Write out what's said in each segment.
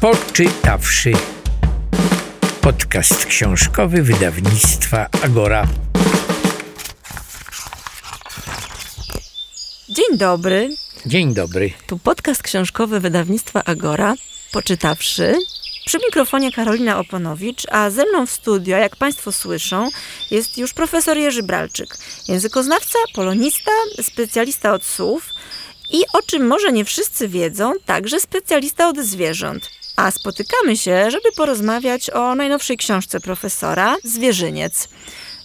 Poczytawszy. Podcast książkowy wydawnictwa Agora. Dzień dobry. Dzień dobry. Tu podcast książkowy wydawnictwa Agora. Poczytawszy. Przy mikrofonie Karolina Oponowicz, a ze mną w studio, jak Państwo słyszą, jest już profesor Jerzy Bralczyk. Językoznawca, polonista, specjalista od słów i o czym może nie wszyscy wiedzą, także specjalista od zwierząt. A spotykamy się, żeby porozmawiać o najnowszej książce profesora Zwierzyniec.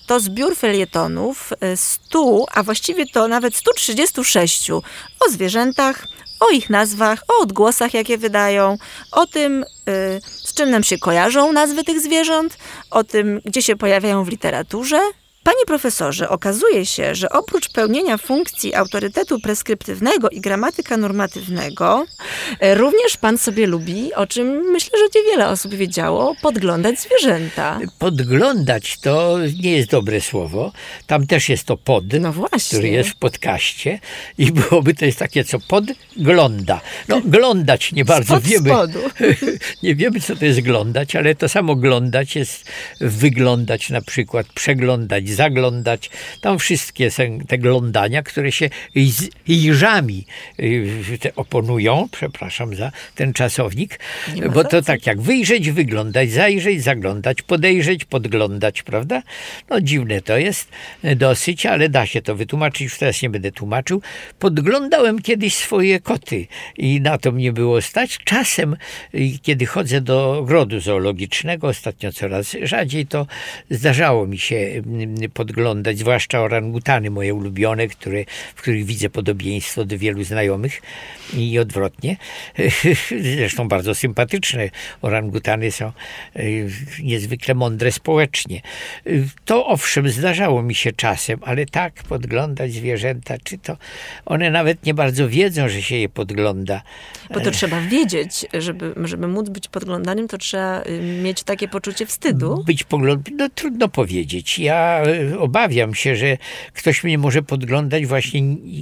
To zbiór felietonów 100, a właściwie to nawet 136 o zwierzętach, o ich nazwach, o odgłosach, jakie wydają, o tym, z czym nam się kojarzą nazwy tych zwierząt, o tym, gdzie się pojawiają w literaturze. Panie profesorze, okazuje się, że oprócz pełnienia funkcji autorytetu preskryptywnego i gramatyka normatywnego, e, również pan sobie lubi, o czym myślę, że niewiele osób wiedziało, podglądać zwierzęta. Podglądać to nie jest dobre słowo. Tam też jest to pod, No który jest w podcaście i byłoby to jest takie, co podgląda. No, glądać nie bardzo Spod wiemy. spodu. nie wiemy, co to jest glądać, ale to samo glądać jest wyglądać na przykład, przeglądać, zaglądać. Tam wszystkie te glądania, które się z iżami y, oponują, przepraszam za ten czasownik, bo to tak jak wyjrzeć, wyglądać, zajrzeć, zaglądać, podejrzeć, podglądać, prawda? No dziwne to jest dosyć, ale da się to wytłumaczyć, już teraz nie będę tłumaczył. Podglądałem kiedyś swoje koty i na to mnie było stać. Czasem, y, kiedy chodzę do ogrodu zoologicznego, ostatnio coraz rzadziej, to zdarzało mi się mm, podglądać, zwłaszcza orangutany moje ulubione, które, w których widzę podobieństwo do wielu znajomych i odwrotnie. Zresztą bardzo sympatyczne. Orangutany są y, niezwykle mądre społecznie. To owszem, zdarzało mi się czasem, ale tak podglądać zwierzęta, czy to one nawet nie bardzo wiedzą, że się je podgląda. Bo to trzeba wiedzieć, żeby, żeby móc być podglądanym, to trzeba y, mieć takie poczucie wstydu. Być pogląd, no trudno powiedzieć. Ja e, obawiam się, że ktoś mnie może podglądać właśnie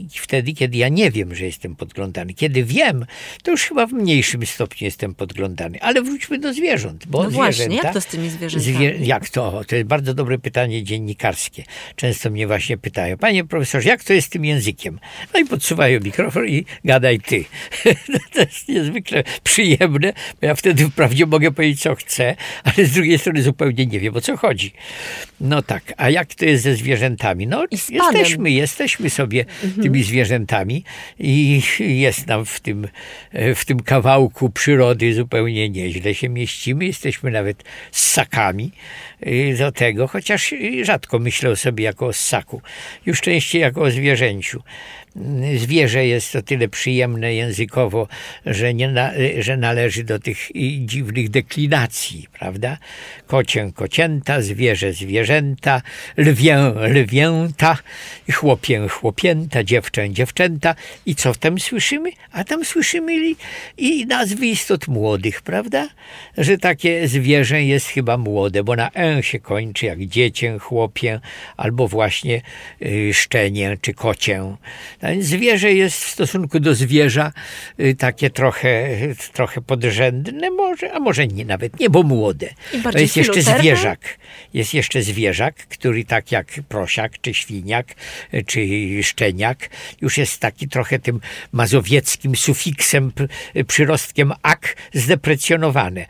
wtedy, kiedy ja nie wiem, że jestem podglądany. Kiedy wiem, to już chyba w mniejszym stopniu jestem podglądany. Ale wróćmy do zwierząt, bo No właśnie, jak to z tymi zwierzętami? Zwie, jak to? To jest bardzo dobre pytanie dziennikarskie. Często mnie właśnie pytają, panie profesorze, jak to jest z tym językiem? No i podsuwają mikrofon i gadaj ty. to jest niezwykle przyjemne, bo ja wtedy wprawdzie mogę powiedzieć, co chcę, ale z drugiej strony zupełnie nie wiem, o co chodzi. No tak, a jak to jest ze zwierzętami? No. Mhm. jesteśmy, jesteśmy sobie tymi zwierzętami i jest nam w tym, e, w tym kawałku przyrody zupełnie nieźle się mieścimy. Jesteśmy nawet ssakami y, do tego, chociaż rzadko myślę o sobie jako o ssaku, już częściej jako o zwierzęciu. Zwierzę jest o tyle przyjemne językowo, że, nie na, że należy do tych dziwnych deklinacji, prawda? Kocię, kocięta, zwierzę, zwierzęta, lwię, lwięta, chłopię, chłopięta, dziewczę, dziewczęta. I co tam słyszymy? A tam słyszymy i, i nazwy istot młodych, prawda? Że takie zwierzę jest chyba młode, bo na e się kończy, jak dziecię, chłopię, albo właśnie y, szczenię czy kocię. Zwierzę jest w stosunku do zwierza y, takie trochę, trochę podrzędne, może, a może nie, nawet nie, bo młode. To jest jeszcze zwierzak. Jest jeszcze zwierzak, który tak jak prosiak, czy świniak, y, czy szczeniak, już jest taki trochę tym mazowieckim sufiksem, przyrostkiem ak zdeprecjonowany.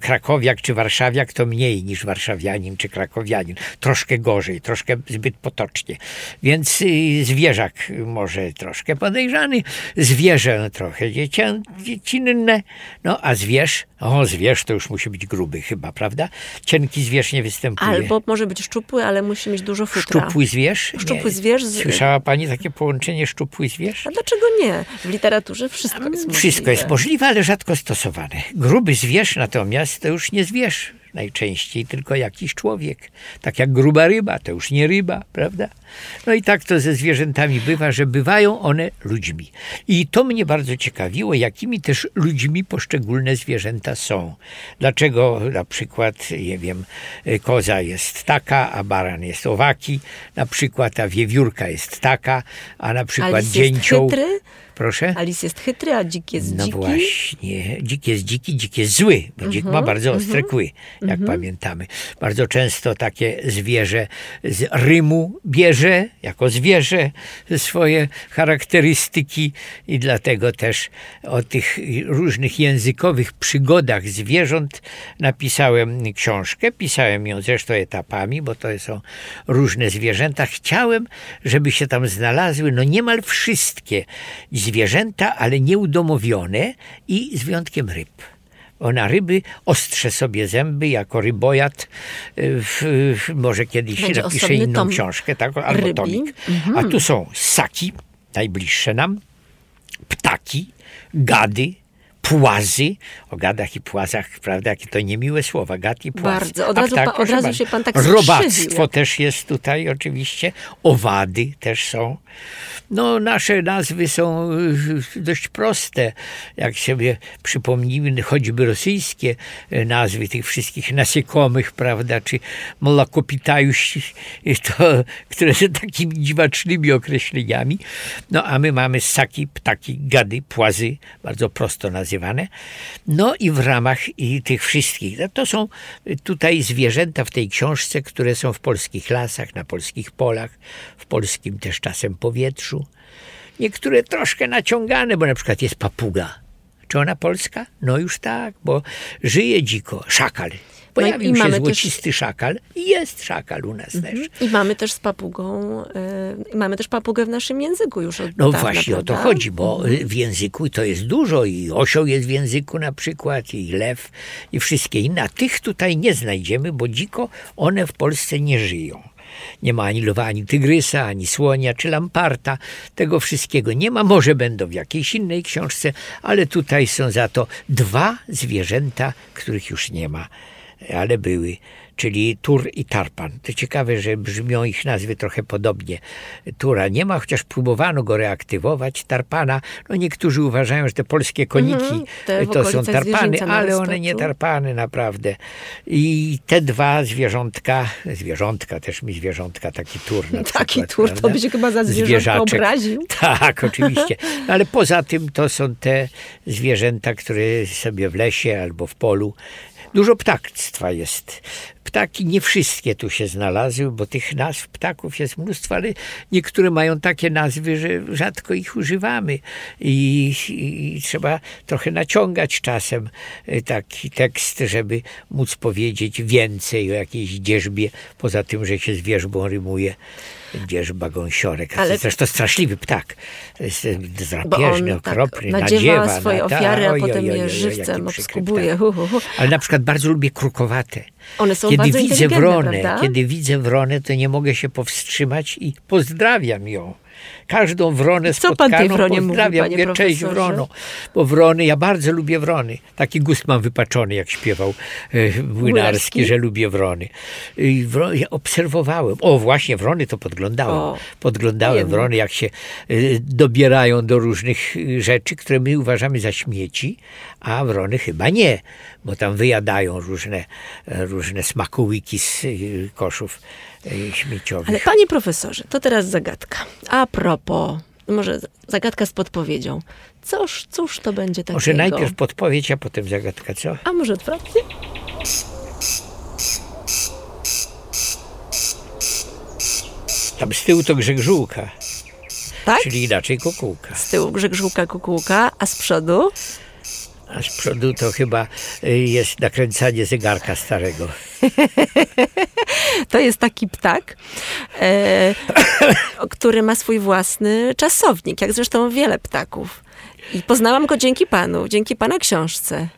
Krakowiak czy warszawiak to mniej niż warszawianin czy krakowianin. Troszkę gorzej, troszkę zbyt potocznie. Więc y, zwierzak może troszkę podejrzany, zwierzę trochę dziecię, dziecinne, no a zwierz, o zwierz to już musi być gruby chyba, prawda? Cienki zwierz nie występuje. Albo może być szczupły, ale musi mieć dużo futra. Szczupły zwierz? Szczupły Nie. zwierz z- Słyszała pani takie połączenie szczupły zwierz? A dlaczego nie? W literaturze wszystko jest możliwe. Wszystko jest możliwe, ale rzadko stosowane. Gruby zwierz natomiast to już nie zwierz najczęściej, tylko jakiś człowiek. Tak jak gruba ryba, to już nie ryba, prawda? No i tak to ze zwierzętami bywa, że bywają one ludźmi. I to mnie bardzo ciekawiło, jakimi też ludźmi poszczególne zwierzęta są. Dlaczego na przykład, nie wiem, koza jest taka, a baran jest owaki, na przykład a wiewiórka jest taka, a na przykład dzięcioł... chytry? Proszę? A lis jest chytry, a dzik jest No dziki. właśnie, dzik jest dziki, dzik jest zły, bo dzik Mhm, ma bardzo ostre kły, jak pamiętamy. Bardzo często takie zwierzę z Rymu bierze jako zwierzę swoje charakterystyki i dlatego też o tych różnych językowych przygodach zwierząt napisałem książkę. Pisałem ją zresztą etapami, bo to są różne zwierzęta. Chciałem, żeby się tam znalazły no niemal wszystkie zwierzęta, ale nieudomowione i z wyjątkiem ryb. Ona ryby ostrze sobie zęby jako rybojad. y, W, w, może kiedyś Będzie osobny inną książkę, tak? albo rybi. tomik. A tu są ssaki, najbliższe nam, ptaki, gady, płazy. O gadach i płazach, prawda, jakie to niemiłe słowa, gad i płaz. Bardzo. Od razu pa- od razu się pan tak Robactwo też jest tutaj oczywiście, owady też są. No, nasze nazwy są y, dość proste. Jak sobie przypomnimy, choćby rosyjskie y, nazwy tych wszystkich nasiekomych, prawda, czy mlakopitajuś, y, to, które są takimi dziwacznymi określeniami. No, a my mamy ssaki, ptaki, gady, płazy, bardzo prosto nazywane. No i w ramach i tych wszystkich, no to są tutaj zwierzęta w tej książce, które są w polskich lasach, na polskich polach, w polskim też czasem powietrzu. Niektóre troszkę naciągane, bo na przykład jest papuga. Czy ona polska? No już tak, bo żyje dziko. Szakal. Pojawił i się mamy też- złocisty szakal i jest szakal u nas też. I mamy też z papugą, y, i mamy też papugę w naszym języku już od No dawna, właśnie o to prawda? chodzi, bo y, w języku to jest dużo i osioł jest w języku na przykład i lew i wszystkie inne, a tych tutaj nie znajdziemy, bo dziko one w Polsce nie żyją. Nie ma ani lwa, ani tygrysa, ani słonia, czy lamparta. Tego wszystkiego nie ma. Może będą w jakiejś innej książce, ale tutaj są za to dwa zwierzęta, których już nie ma, ale były czyli Tur i Tarpan. To ciekawe, że brzmią ich nazwy trochę podobnie. Tura nie ma, chociaż próbowano go reaktywować. Tarpana, no niektórzy uważają, że te polskie koniki Mhm, w to są tarpany, ale one nie tarpany naprawdę. I te dwa zwierzątka, zwierzątka, też mi zwierzątka, taki tur na Taki przykład, tur, to prawda? by się chyba za Zwierzaczek. obraził. Tak, oczywiście. No, ale poza tym to są te zwierzęta, które sobie w lesie albo w polu. Dużo ptactwa jest. Ptaki nie wszystkie tu się znalazły, bo tych nazw ptaków jest mnóstwo, ale niektóre mają takie nazwy, że rzadko ich używamy i, i, i trzeba trochę naciągać czasem y, taki tekst, żeby móc powiedzieć więcej o jakiejś dzierzbie, poza tym, że się z wierzbą rymuje. Dzierżba gąsiorek. Ale-. Zresztą straszliwy ptak. To jest e, drapieżny, on tak okropny, nadziewa nadziewa. swoje na- ofiary, a potem je żywcem obskubuje. Ale na przykład bardzo lubię krukowate. One są Kiedy bardzo widzę wronę, prawda? kiedy widzę wronę, to nie mogę się powstrzymać i pozdrawiam ją. Każdą wronę Co pan tej spotkaną wronie mówi, pozdrawiam. panie Mówię, Cześć wrono. Bo wrony, ja bardzo lubię wrony. Taki gust mam wypaczony, jak śpiewał e, Młynarski? Że lubię wrony. I ja obserwowałem. O, właśnie wrony to podglądałem. O, podglądałem wrony, jak się y, dobierają do różnych y, rzeczy, które my uważamy za śmieci, a wrony chyba nie, bo tam wyjadają różne, e, różne smakołyki z koszów śmieciowych. Ale panie profesorze, to teraz zagadka. A propos, może zagadka z podpowiedzią. Cóż, cóż to będzie takiego? Może najpierw podpowiedź, a potem zagadka, co? A może odwrotnie? Tam z tyłu to grzegżółka, Tak? czyli inaczej kukułka. Z tyłu grzegżółka kukułka, a z przodu? A z przodu to chyba y, jest nakręcanie zegarka starego. To jest taki ptak, e, który ma swój własny czasownik, jak zresztą wiele ptaków. I poznałam go dzięki panu, dzięki pana książce.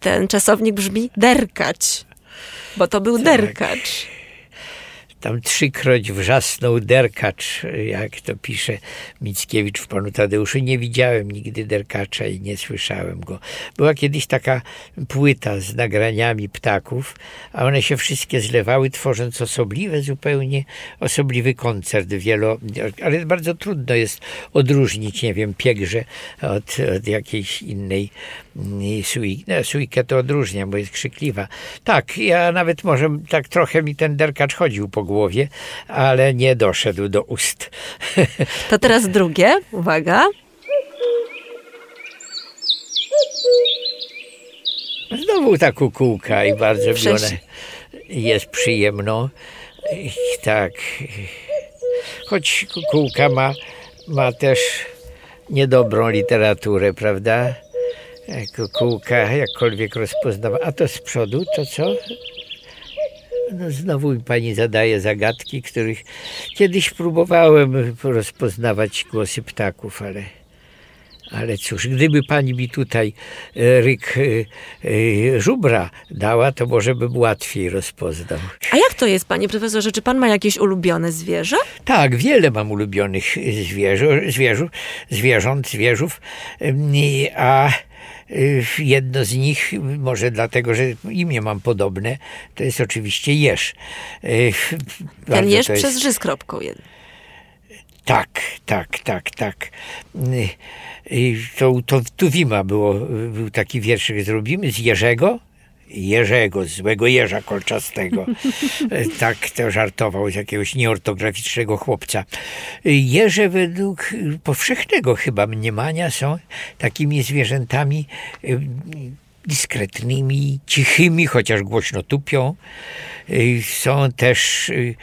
Ten czasownik brzmi derkać, bo to był Tak. derkacz. Tam trzykroć wrzasnął derkacz, jak to pisze Mickiewicz w Panu Tadeuszu. Nie widziałem nigdy derkacza i nie słyszałem go. Była kiedyś taka płyta z nagraniami ptaków, a one się wszystkie zlewały, tworząc osobliwe zupełnie, osobliwy koncert wielo... Ale bardzo trudno jest odróżnić, nie wiem, piegrze od, od jakiejś innej mm, sui. No, sujkę to odróżniam, bo jest krzykliwa. Tak, ja nawet może tak trochę mi ten derkacz chodził po głowie, ale nie doszedł do ust. To teraz drugie, uwaga. Znowu ta kukułka i bardzo mi jest przyjemno. Tak. Choć kukułka ma, ma też niedobrą literaturę, prawda? Kukułka jakkolwiek rozpoznawa. A to z przodu to co? No znowu mi pani zadaje zagadki, których kiedyś próbowałem rozpoznawać głosy ptaków, ale, ale cóż, gdyby pani mi tutaj e, ryk e, e, żubra dała, to może bym łatwiej rozpoznał. A jak to jest, panie profesorze? Czy pan ma jakieś ulubione zwierzę? Tak, wiele mam ulubionych zwierzę, zwierzę, zwierząt, zwierzów, a Y, jedno z nich, może dlatego, że imię mam podobne, to jest oczywiście Jeż. Y, Ten Jeż jest... przez Ży z kropką jeden. Tak, tak, tak, tak. Y, to, to Tuwima było, był taki wierszyk, zrobimy z Jerzego, Jerzego, złego jeża kolczastego. tak to żartował z jakiegoś nieortograficznego chłopca. Jeże według powszechnego chyba mniemania są takimi zwierzętami y, dyskretnymi, cichymi, chociaż głośno tupią. Y, są też y,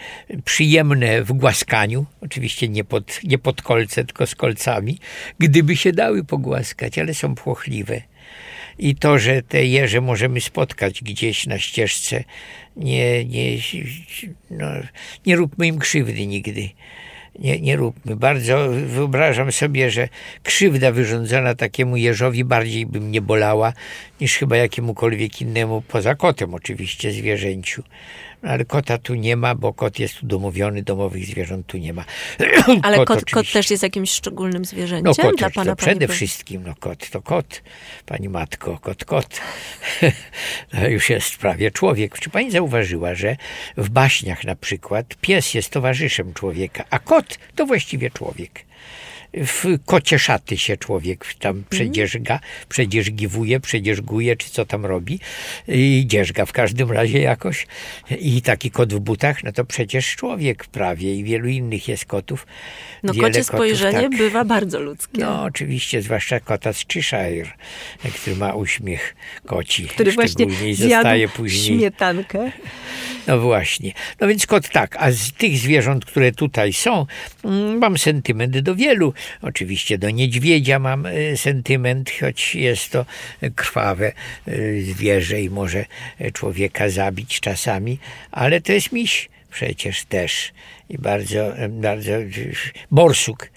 przyjemne w głaskaniu, oczywiście nie pod, nie pod kolce, tylko z kolcami, gdyby się dały pogłaskać, ale są płochliwe i to, że te jeże możemy spotkać gdzieś na ścieżce, nie, nie, no, nie róbmy im krzywdy nigdy. Nie, nie róbmy. Bardzo wyobrażam sobie, że krzywda wyrządzona takiemu jeżowi bardziej by mnie bolała niż chyba jakiemukolwiek innemu, poza kotem oczywiście, zwierzęciu ale kota tu nie ma, bo kot jest udomowiony, domowych zwierząt tu nie ma. Ale kot, kot, kot też jest jakimś szczególnym zwierzęciem no, kot dla pana? To przede wszystkim, no kot to kot, pani matko, kot, kot. to już jest prawie człowiek. Czy pani zauważyła, że w baśniach na przykład pies jest towarzyszem człowieka, a kot to właściwie człowiek w kocie szaty się człowiek tam mhm. przedzierzga, przedzierzgiwuje, przedzierzguje, czy co tam robi. I dzierzga w każdym razie jakoś. I taki kot w butach, no to przecież człowiek prawie i wielu innych jest kotów. No Wiele kocie kotów, spojrzenie tak. bywa bardzo ludzkie. No oczywiście, zwłaszcza kota z Cheshire, który ma uśmiech koci. Który właśnie zostaje później. śmietankę. No właśnie. No więc kot tak, a z tych zwierząt, które tutaj są, mm, mam sentyment do wielu. Oczywiście do niedźwiedzia mam e, sentyment, choć jest to krwawe e, zwierzę i może człowieka zabić czasami, ale to jest miś przecież też. I bardzo, bardzo borsuk.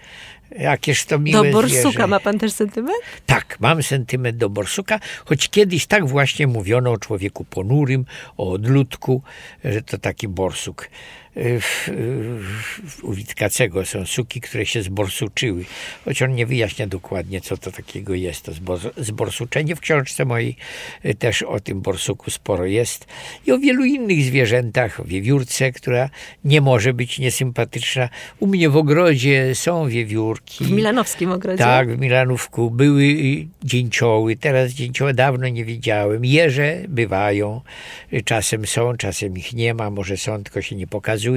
Jakież to miłe Do borsuka zwierzę. ma pan też sentyment? Tak, mam sentyment do borsuka, choć kiedyś tak właśnie mówiono o człowieku ponurym, o odludku, że to taki borsuk u Witkacego są suki, które się zborsuczyły, choć on nie wyjaśnia dokładnie, co to takiego jest to zborsuczenie. W książce mojej y, też o tym borsuku sporo jest i o wielu innych zwierzętach, o wiewiórce, która nie może być niesympatyczna. U mnie w ogrodzie są wiewiórki. W Milanowskim ogrodzie? Tak, w Milanówku. Były y, dzięcioły, teraz dzięcioły dawno nie widziałem. Jeże bywają, y, czasem są, czasem ich nie ma, może są, tylko się nie pokazują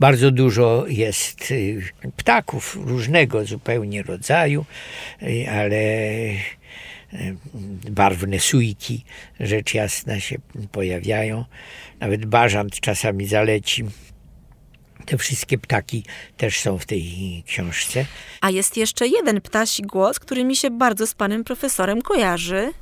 bardzo dużo jest y, ptaków różnego zupełnie rodzaju, y, ale y, barwne sujki, rzecz jasna, się pojawiają. Nawet bażant czasami zaleci. Te wszystkie ptaki też są w tej książce. A jest jeszcze jeden ptasi głos, który mi się bardzo z panem profesorem kojarzy.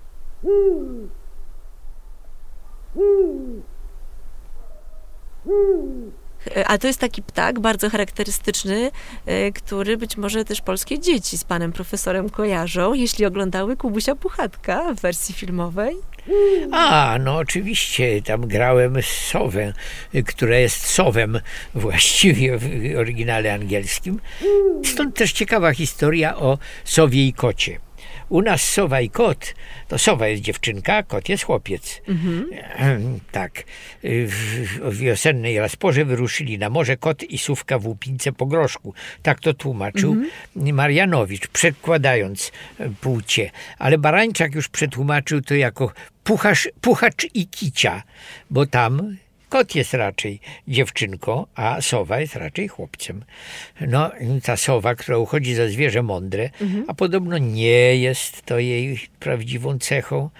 A to jest taki ptak bardzo charakterystyczny, e, który być może też polskie dzieci z panem profesorem kojarzą, jeśli oglądały Kubusia Puchatka w wersji filmowej. A, no oczywiście, tam grałem sowę, która jest sowem właściwie w oryginale angielskim. Stąd też ciekawa historia o sowie i kocie. U nas sowa i kot, to sowa jest dziewczynka, kot jest chłopiec. Mhm. Tak. W wiosennej rozporze wyruszyli na morze kot i sówka w łupince po groszku. Tak to tłumaczył mhm. Marianowicz, przekładając e, płcie. Ale Barańczak już przetłumaczył to jako puchacz, puchacz i kicia, bo tam Kot jest raczej dziewczynką, a sowa jest raczej chłopcem. No, ta sowa, która uchodzi za zwierzę mądre, a podobno nie jest to jej prawdziwą cechą.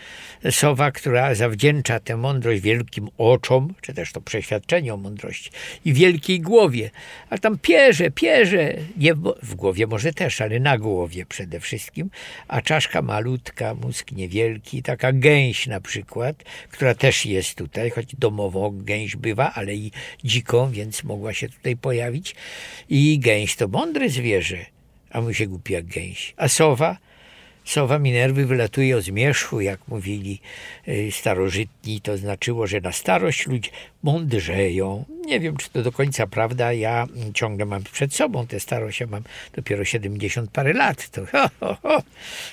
Sowa, która zawdzięcza tę mądrość wielkim oczom, czy też to przeświadczenie o mądrości i wielkiej głowie. A tam pierze, pierze, nie w, w głowie może też, ale na głowie przede wszystkim, a czaszka malutka, mózg niewielki, taka gęś na przykład, która też jest tutaj, choć domową gęś bywa, ale i dziką, więc mogła się tutaj pojawić. I gęś to mądre zwierzę, a mu się głupi jak gęś. A sowa? Sowa Minerwy wylatuje o zmierzchu, jak mówili y, starożytni. To znaczyło, że na starość ludzie mądrzeją. Nie wiem, czy to do końca prawda. Ja ciągle mam przed sobą tę starość. Ja mam dopiero 70 parę lat. To, ho, ho, ho.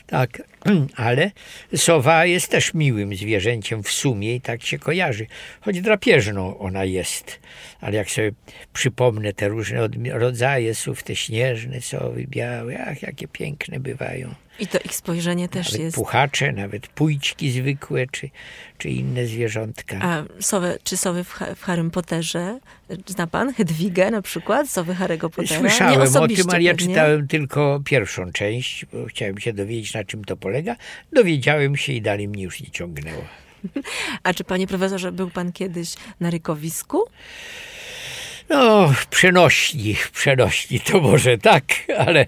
Tak, ale sowa jest też miłym zwierzęciem w sumie i tak się kojarzy. Choć drapieżną ona jest. Ale jak sobie przypomnę te różne rodzaje słów, te śnieżne sowy, białe, ach, jakie piękne bywają. I to ich spojrzenie też nawet jest. puchacze, nawet pójćki zwykłe, czy, czy inne zwierzątka. A sowy, czy sowy w, w Harrym Potterze? Zna pan Hedwigę na przykład? Sowy Harry'ego Pottera? Słyszałem o tym, ale ja pewnie. czytałem tylko pierwszą część, bo chciałem się dowiedzieć, na czym to polega. Dowiedziałem się i dalej mnie już nie ciągnęło. A czy panie profesorze, był pan kiedyś na rykowisku? No, przenośni, przenośni to może tak, ale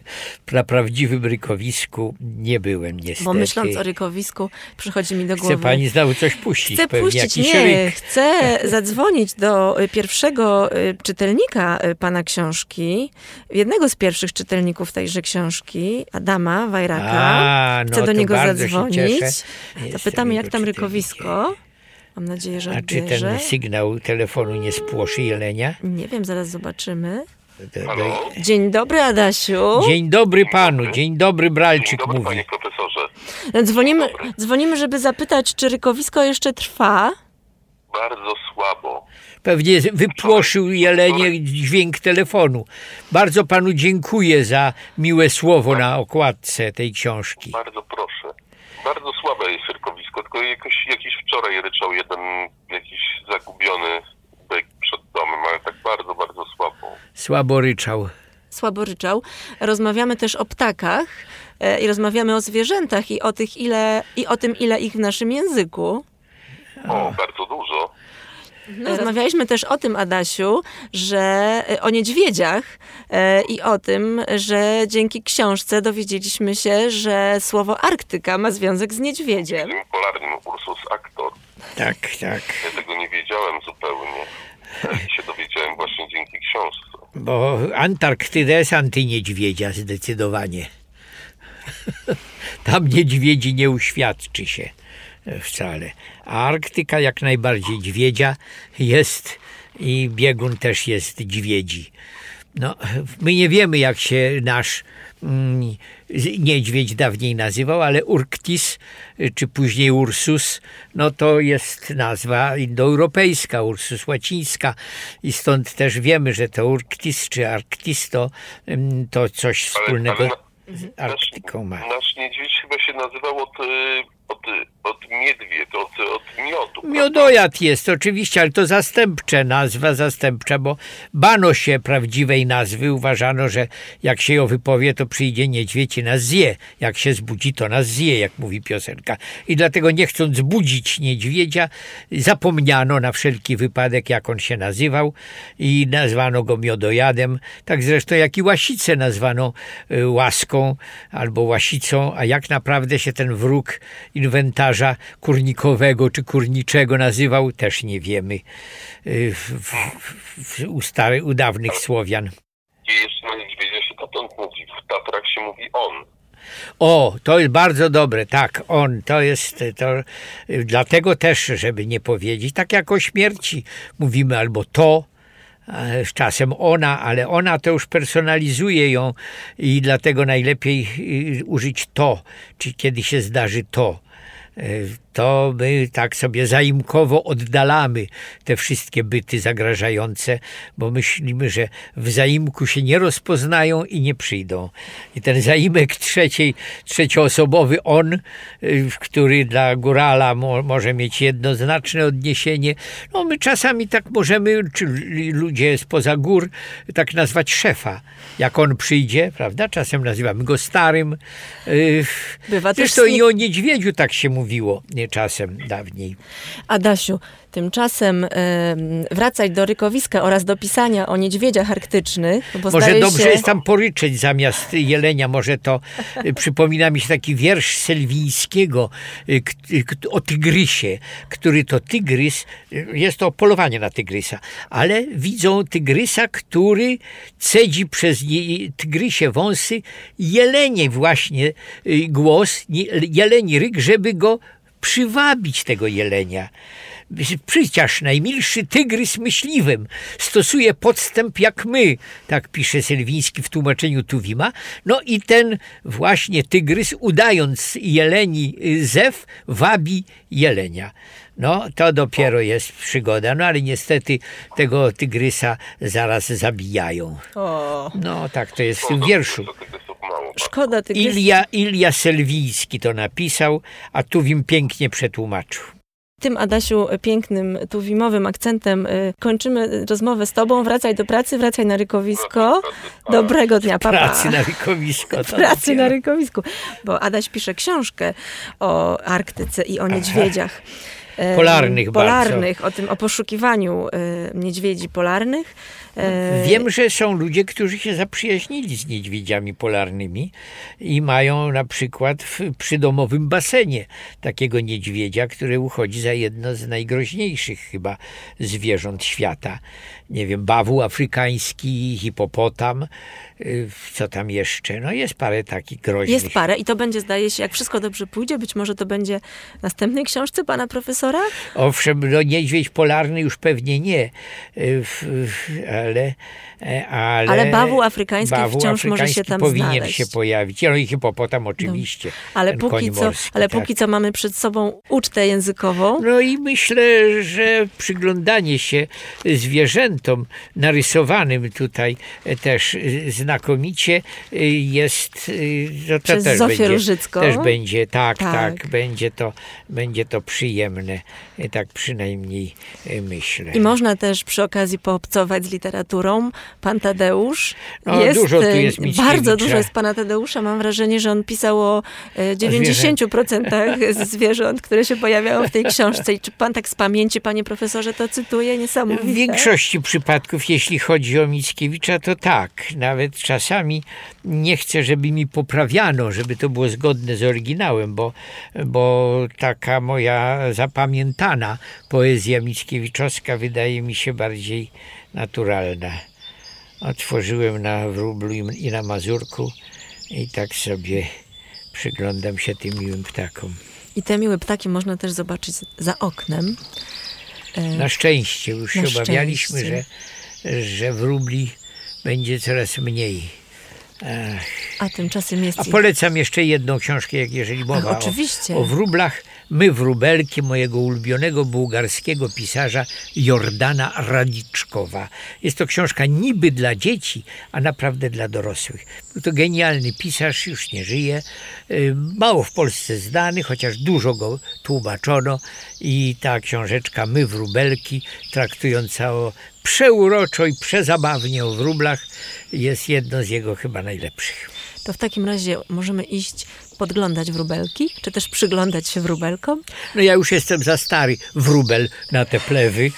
na prawdziwym rykowisku nie byłem niestety. Bo myśląc o rykowisku, przychodzi mi do Chce głowy... pani znowu coś puścić? Chcę pewnie puścić, jakiś nie, ryk. chcę zadzwonić do y, pierwszego y, czytelnika y, pana książki, jednego z pierwszych czytelników tejże książki, Adama Wajraka. A, no chcę do niego zadzwonić. cieszę. To Jestem pytamy, jego jak tam rykowisko. Mam nadzieję, że A czy odbierze. ten sygnał telefonu nie spłoszy jelenia? Nie wiem, zaraz zobaczymy. Do- do-? Dzień dobry, Adasiu. Dzień dobry panu, dzień dobry Dzień Bralczyk dobry, mówi. panie profesorze. Dzwonimy, dzwonimy, żeby zapytać, czy rykowisko jeszcze trwa. Bardzo słabo. Pewnie wypłoszył jelenie dźwięk telefonu. Bardzo panu dziękuję za miłe słowo na okładce tej książki. Bardzo proszę. Bardzo słabe jest cyrkowisko, tylko jakoś, jakiś wczoraj ryczał jeden jakiś zagubiony byk przed domem, ale tak bardzo, bardzo słabo. Słabo ryczał. Słabo ryczał. Rozmawiamy też o ptakach e, i rozmawiamy o zwierzętach i o, tych, ile, i o tym, ile ich w naszym języku. O, bardzo dużo. Rozmawialiśmy też o tym, Adasiu, że e, o niedźwiedziach e, i o tym, że dzięki książce dowiedzieliśmy się, że słowo Arktyka ma związek z niedźwiedziem. Polarnym Ursus Actor. Tak, tak. Ja tego nie wiedziałem zupełnie. I się dowiedziałem właśnie dzięki książce. Bo Antarktyda jest antyniedźwiedzia zdecydowanie. Tam niedźwiedzi nie uświadczy się wcale. A Arktyka jak najbardziej dźwiedzia jest i biegun też jest dźwiedzi. No, my nie wiemy, jak się nasz mm, z- niedźwiedź dawniej nazywał, ale Urktis, y, czy później Ursus, no to jest nazwa indoeuropejska, Ursus łacińska i stąd też wiemy, że to Urktis czy Arktis to, ym, to coś Ale, wspólnego ale z nasz, Arktyką ma. nasz niedźwiedź chyba się nazywał od, y, od, od miedwied, od, od miodu. Miodojad jest oczywiście, ale to zastępcze, nazwa zastępcza, bo bano się prawdziwej nazwy. Uważano, że jak się ją wypowie, to przyjdzie niedźwiedź i nas zje. Jak się zbudzi, to nas zje, jak mówi piosenka. I dlatego nie chcąc budzić niedźwiedzia, zapomniano na wszelki wypadek, jak on się nazywał i nazwano go miodojadem. Tak zresztą jak i łasicę nazwano y, łaską albo łasicą, a jak naprawdę się ten wróg inwentarza kurnikowego czy kurniczego nazywał, też nie wiemy y, w, w, w, u, stary, u dawnych Słowian. I jeszcze na niedźwiedzia się dotąd mówi. W Tatrach się mówi on. O, to jest bardzo dobre, tak, on, to jest, to, dlatego też, żeby nie powiedzieć, tak jak o śmierci mówimy albo to, e, czasem ona, ale ona to już personalizuje ją i dlatego najlepiej y, użyć to, czy kiedy się zdarzy to. eh, to my tak sobie zaimkowo oddalamy te wszystkie byty zagrażające, bo myślimy, że w zaimku się nie rozpoznają i nie przyjdą. I ten zaimek trzeciej, trzecioosobowy on, który dla górala mo, może mieć jednoznaczne odniesienie, no my czasami tak możemy, czy ludzie spoza gór, tak nazwać szefa. Jak on przyjdzie, prawda? Czasem nazywamy go starym. Bywa Zresztą też... i o niedźwiedziu tak się mówiło nie czasem dawniej. Adasiu, tymczasem wracać do rykowiska oraz do pisania o niedźwiedziach arktycznych. Bo może dobrze się... jest tam poryczeć zamiast jelenia. Może to y, przypomina mi się taki wiersz Selwińskiego y, o tygrysie, który to tygrys, jest to polowanie na tygrysa, ale widzą tygrysa, który cedzi przez tygrysie wąsy jelenie właśnie głos, jeleni ryk, żeby go przywabić tego jelenia. Przyciaż najmilszy tygrys myśliwym stosuje podstęp jak my, tak pisze Sylwiński w tłumaczeniu Tuwima. No i ten właśnie tygrys, udając jeleni zew, wabi jelenia. No, to dopiero jest przygoda, no ale niestety tego tygrysa zaraz zabijają. O. No, tak to jest w tym wierszu. Szkoda tygrys. Ilia, Ilia Selwiński to napisał, a Tuwim pięknie przetłumaczył. Tym, Adasiu, pięknym, tuwimowym akcentem y, kończymy rozmowę z Tobą. Wracaj do pracy, wracaj na rykowisko. Dobrego dnia, papa. Pracy na rykowisko. Pracy na rykowisku. Bo Adaś pisze książkę o Arktyce i o niedźwiedziach. Polarnych, polarnych bardzo. o tym, o poszukiwaniu y, niedźwiedzi polarnych. E, Wiem, że są ludzie, którzy się zaprzyjaźnili z niedźwiedziami polarnymi i mają na przykład w przydomowym basenie takiego niedźwiedzia, który uchodzi za jedno z najgroźniejszych chyba zwierząt świata. Nie wiem, bawu afrykański, hipopotam, y, co tam jeszcze? No jest parę takich groźnych. Jest parę i to będzie, zdaje się, jak wszystko dobrze pójdzie, być może to będzie w następnej książce pana profesora? Owszem, no niedźwiedź polarny już pewnie nie, y, ale... E, ale, ale bawu afrykański bawu wciąż afrykański może się tam powinien znaleźć. się pojawić. No i hipopotam oczywiście. No. Ale, póki co, morski, ale tak. póki co mamy przed sobą ucztę językową. No i myślę, że przyglądanie się zwierzętom narysowanym tutaj też znakomicie jest... To Przez też Zofię będzie, Różycką. Też będzie, tak, tak, tak, będzie, to, będzie to przyjemne. Tak przynajmniej myślę. I można też przy okazji poobcować z literaturą. Pan Tadeusz no, jest, dużo tu jest bardzo dużo jest pana Tadeusza. Mam wrażenie, że on pisał o 90% e, zwierząt, które się pojawiają w tej książce. I czy pan tak z pamięci, panie profesorze, to cytuje? Niesamowite. W większości przypadków, jeśli chodzi o Mickiewicza, to tak. Nawet czasami nie chcę, żeby mi poprawiano, żeby to było zgodne z oryginałem, bo, bo taka moja zapamiętana poezja Mickiewiczowska wydaje mi się bardziej naturalna. Otworzyłem na wróblu i na mazurku i tak sobie przyglądam się tym miłym ptakom. I te miłe ptaki można też zobaczyć za oknem. Na szczęście, już na się obawialiśmy, że, że wróbli będzie coraz mniej. Ach. A tymczasem jest. A polecam jeszcze jedną książkę, jak jeżeli mowa oczywiście. O, o wróblach. My wróbelki mojego ulubionego bułgarskiego pisarza Jordana Radiczkowa. Jest to książka niby dla dzieci, a naprawdę dla dorosłych. Był to genialny pisarz, już nie żyje. Y, mało w Polsce znany, chociaż dużo go tłumaczono. I ta książeczka My wróbelki, traktująca o przeuroczo i przezabawnie o wróblach, jest jedno z jego chyba najlepszych. To w takim razie możemy iść podglądać wróbelki, czy też przyglądać się wróbelkom? No ja już jestem za stary wróbel na te plewy,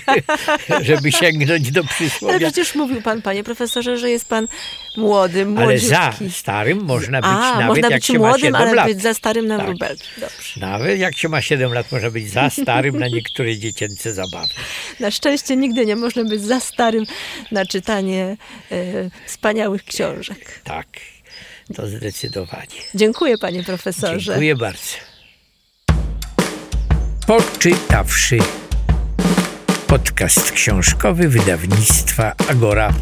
żeby sięgnąć do przysłowia. Ale przecież mówił pan, panie profesorze, że jest pan młodym, młodziutki. Ale za starym można być A, nawet można jak być się młodym, ma 7 ale lat. być za starym na tak. wróbelki. Dobrze. Nawet jak się ma 7 lat, można być za starym na niektóre dziecięce zabawy. Na szczęście nigdy nie można być za starym na czytanie e, wspaniałych książek. Tak. To zdecydowanie. Dziękuję panie profesorze. Dziękuję bardzo. Poczytawszy. Podcast książkowy wydawnictwa Agora.